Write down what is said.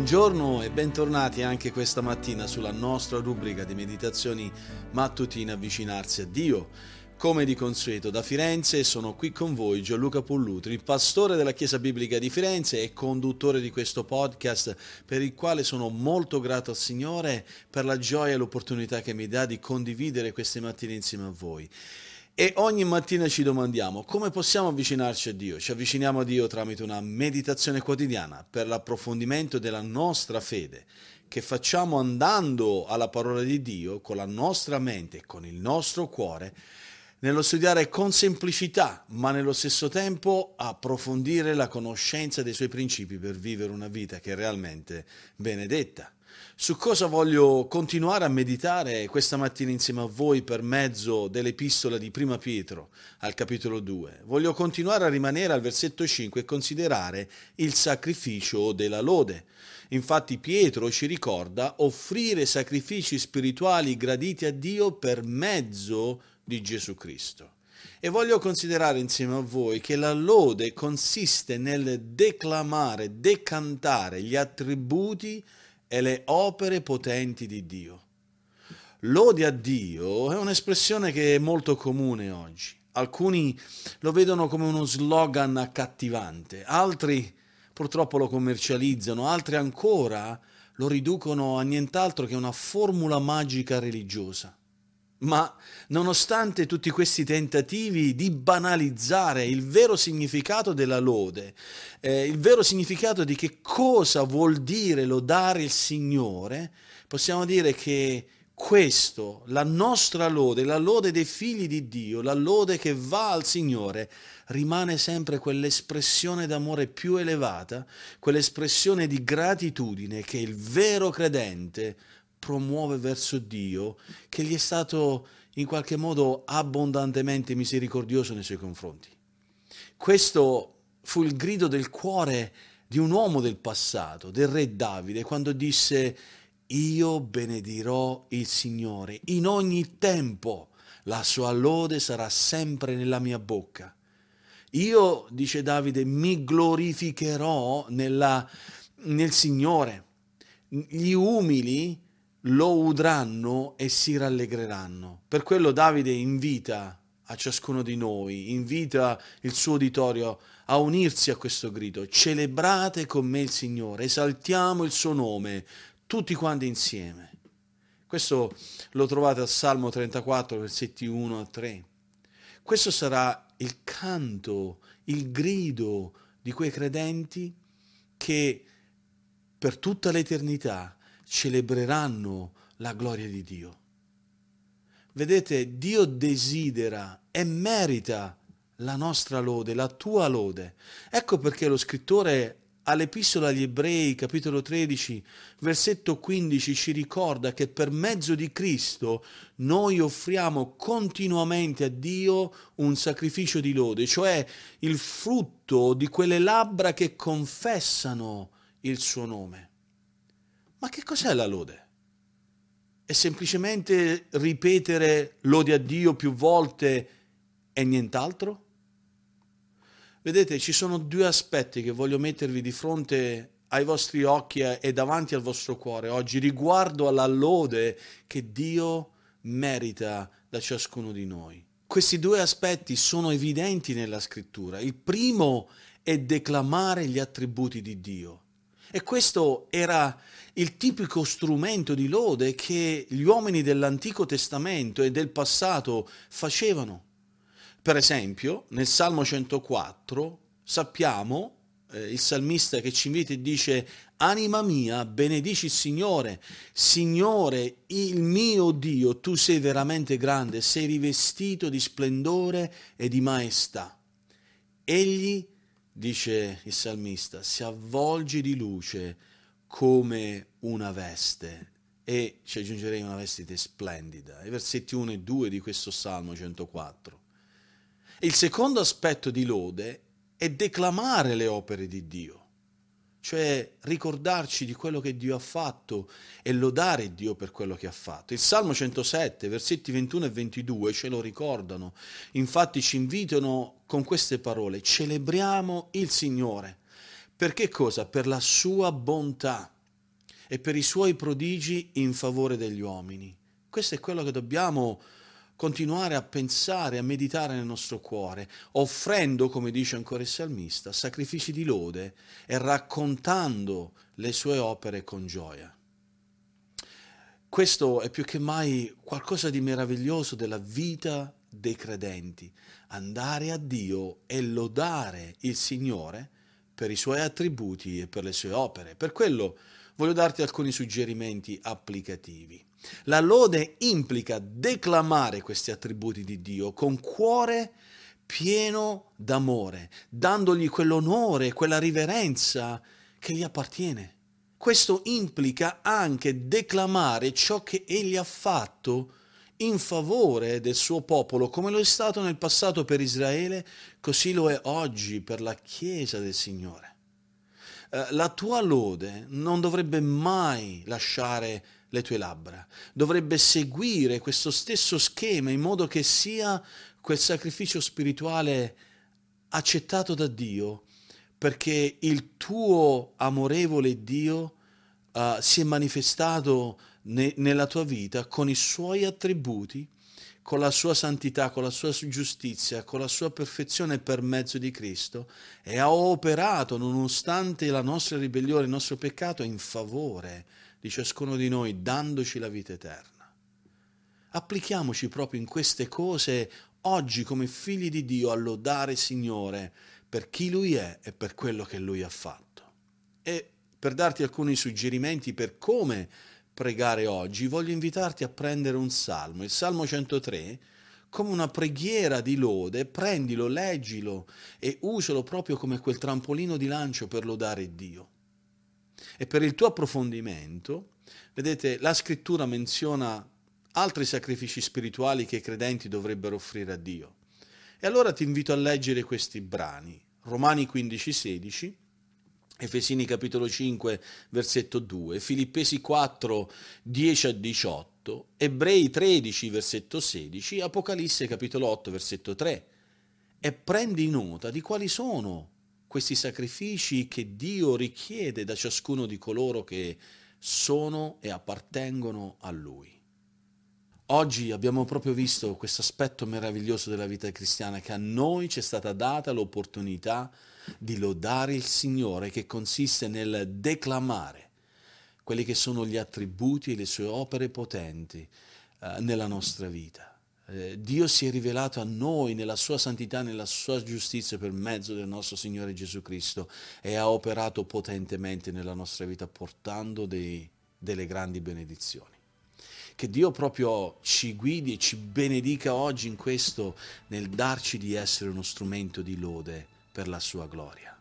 Buongiorno e bentornati anche questa mattina sulla nostra rubrica di meditazioni mattutine avvicinarsi a Dio. Come di consueto da Firenze sono qui con voi Gianluca Pollutri, pastore della Chiesa Biblica di Firenze e conduttore di questo podcast per il quale sono molto grato al Signore per la gioia e l'opportunità che mi dà di condividere queste mattine insieme a voi. E ogni mattina ci domandiamo come possiamo avvicinarci a Dio. Ci avviciniamo a Dio tramite una meditazione quotidiana per l'approfondimento della nostra fede, che facciamo andando alla parola di Dio con la nostra mente e con il nostro cuore, nello studiare con semplicità, ma nello stesso tempo approfondire la conoscenza dei suoi principi per vivere una vita che è realmente benedetta su cosa voglio continuare a meditare questa mattina insieme a voi per mezzo dell'epistola di Prima Pietro al capitolo 2. Voglio continuare a rimanere al versetto 5 e considerare il sacrificio della lode. Infatti Pietro ci ricorda offrire sacrifici spirituali graditi a Dio per mezzo di Gesù Cristo. E voglio considerare insieme a voi che la lode consiste nel declamare, decantare gli attributi e le opere potenti di Dio. Lode a Dio è un'espressione che è molto comune oggi. Alcuni lo vedono come uno slogan accattivante, altri purtroppo lo commercializzano, altri ancora lo riducono a nient'altro che una formula magica religiosa. Ma nonostante tutti questi tentativi di banalizzare il vero significato della lode, eh, il vero significato di che cosa vuol dire lodare il Signore, possiamo dire che questo, la nostra lode, la lode dei figli di Dio, la lode che va al Signore, rimane sempre quell'espressione d'amore più elevata, quell'espressione di gratitudine che il vero credente promuove verso Dio che gli è stato in qualche modo abbondantemente misericordioso nei suoi confronti. Questo fu il grido del cuore di un uomo del passato, del re Davide, quando disse io benedirò il Signore in ogni tempo, la sua lode sarà sempre nella mia bocca. Io, dice Davide, mi glorificherò nella, nel Signore. Gli umili lo udranno e si rallegreranno. Per quello Davide invita a ciascuno di noi, invita il suo uditorio a unirsi a questo grido. Celebrate con me il Signore, esaltiamo il suo nome, tutti quanti insieme. Questo lo trovate al Salmo 34, versetti 1 a 3. Questo sarà il canto, il grido di quei credenti che per tutta l'eternità celebreranno la gloria di Dio. Vedete, Dio desidera e merita la nostra lode, la tua lode. Ecco perché lo scrittore all'Epistola agli Ebrei, capitolo 13, versetto 15, ci ricorda che per mezzo di Cristo noi offriamo continuamente a Dio un sacrificio di lode, cioè il frutto di quelle labbra che confessano il suo nome. Ma che cos'è la lode? È semplicemente ripetere lode a Dio più volte e nient'altro? Vedete, ci sono due aspetti che voglio mettervi di fronte ai vostri occhi e davanti al vostro cuore oggi riguardo alla lode che Dio merita da ciascuno di noi. Questi due aspetti sono evidenti nella scrittura. Il primo è declamare gli attributi di Dio. E questo era il tipico strumento di lode che gli uomini dell'Antico Testamento e del passato facevano. Per esempio, nel Salmo 104 sappiamo eh, il salmista che ci invita e dice Anima mia, benedici il Signore, Signore, il mio Dio, tu sei veramente grande, sei rivestito di splendore e di maestà. Egli, dice il salmista, si avvolge di luce come una veste e ci aggiungerei una vestite splendida. I versetti 1 e 2 di questo Salmo 104. Il secondo aspetto di lode è declamare le opere di Dio, cioè ricordarci di quello che Dio ha fatto e lodare Dio per quello che ha fatto. Il Salmo 107, versetti 21 e 22 ce lo ricordano, infatti ci invitano con queste parole, celebriamo il Signore per che cosa? Per la sua bontà. e per i suoi prodigi in favore degli uomini. Questo è quello che dobbiamo continuare a pensare, a meditare nel nostro cuore, offrendo, come dice ancora il salmista, sacrifici di lode e raccontando le sue opere con gioia. Questo è più che mai qualcosa di meraviglioso della vita dei credenti, andare a Dio e lodare il Signore per i suoi attributi e per le sue opere. Per quello voglio darti alcuni suggerimenti applicativi. La lode implica declamare questi attributi di Dio con cuore pieno d'amore, dandogli quell'onore, quella riverenza che gli appartiene. Questo implica anche declamare ciò che egli ha fatto in favore del suo popolo, come lo è stato nel passato per Israele, così lo è oggi per la Chiesa del Signore. Eh, la tua lode non dovrebbe mai lasciare le tue labbra, dovrebbe seguire questo stesso schema in modo che sia quel sacrificio spirituale accettato da Dio, perché il tuo amorevole Dio uh, si è manifestato ne, nella tua vita con i suoi attributi, con la sua santità, con la sua giustizia, con la sua perfezione per mezzo di Cristo e ha operato, nonostante la nostra ribellione, il nostro peccato, in favore di ciascuno di noi, dandoci la vita eterna. Applichiamoci proprio in queste cose oggi come figli di Dio a lodare Signore per chi Lui è e per quello che Lui ha fatto. E per darti alcuni suggerimenti per come pregare oggi, voglio invitarti a prendere un salmo, il Salmo 103, come una preghiera di lode, prendilo, leggilo e usalo proprio come quel trampolino di lancio per lodare Dio. E per il tuo approfondimento, vedete, la scrittura menziona altri sacrifici spirituali che i credenti dovrebbero offrire a Dio. E allora ti invito a leggere questi brani, Romani 15, 16, Efesini capitolo 5 versetto 2, Filippesi 4 10 a 18, Ebrei 13 versetto 16, Apocalisse capitolo 8 versetto 3 e prendi nota di quali sono questi sacrifici che Dio richiede da ciascuno di coloro che sono e appartengono a Lui. Oggi abbiamo proprio visto questo aspetto meraviglioso della vita cristiana che a noi ci è stata data l'opportunità di di lodare il Signore che consiste nel declamare quelli che sono gli attributi e le sue opere potenti eh, nella nostra vita. Eh, Dio si è rivelato a noi nella sua santità, nella sua giustizia per mezzo del nostro Signore Gesù Cristo e ha operato potentemente nella nostra vita portando dei, delle grandi benedizioni. Che Dio proprio ci guidi e ci benedica oggi in questo nel darci di essere uno strumento di lode per la sua gloria.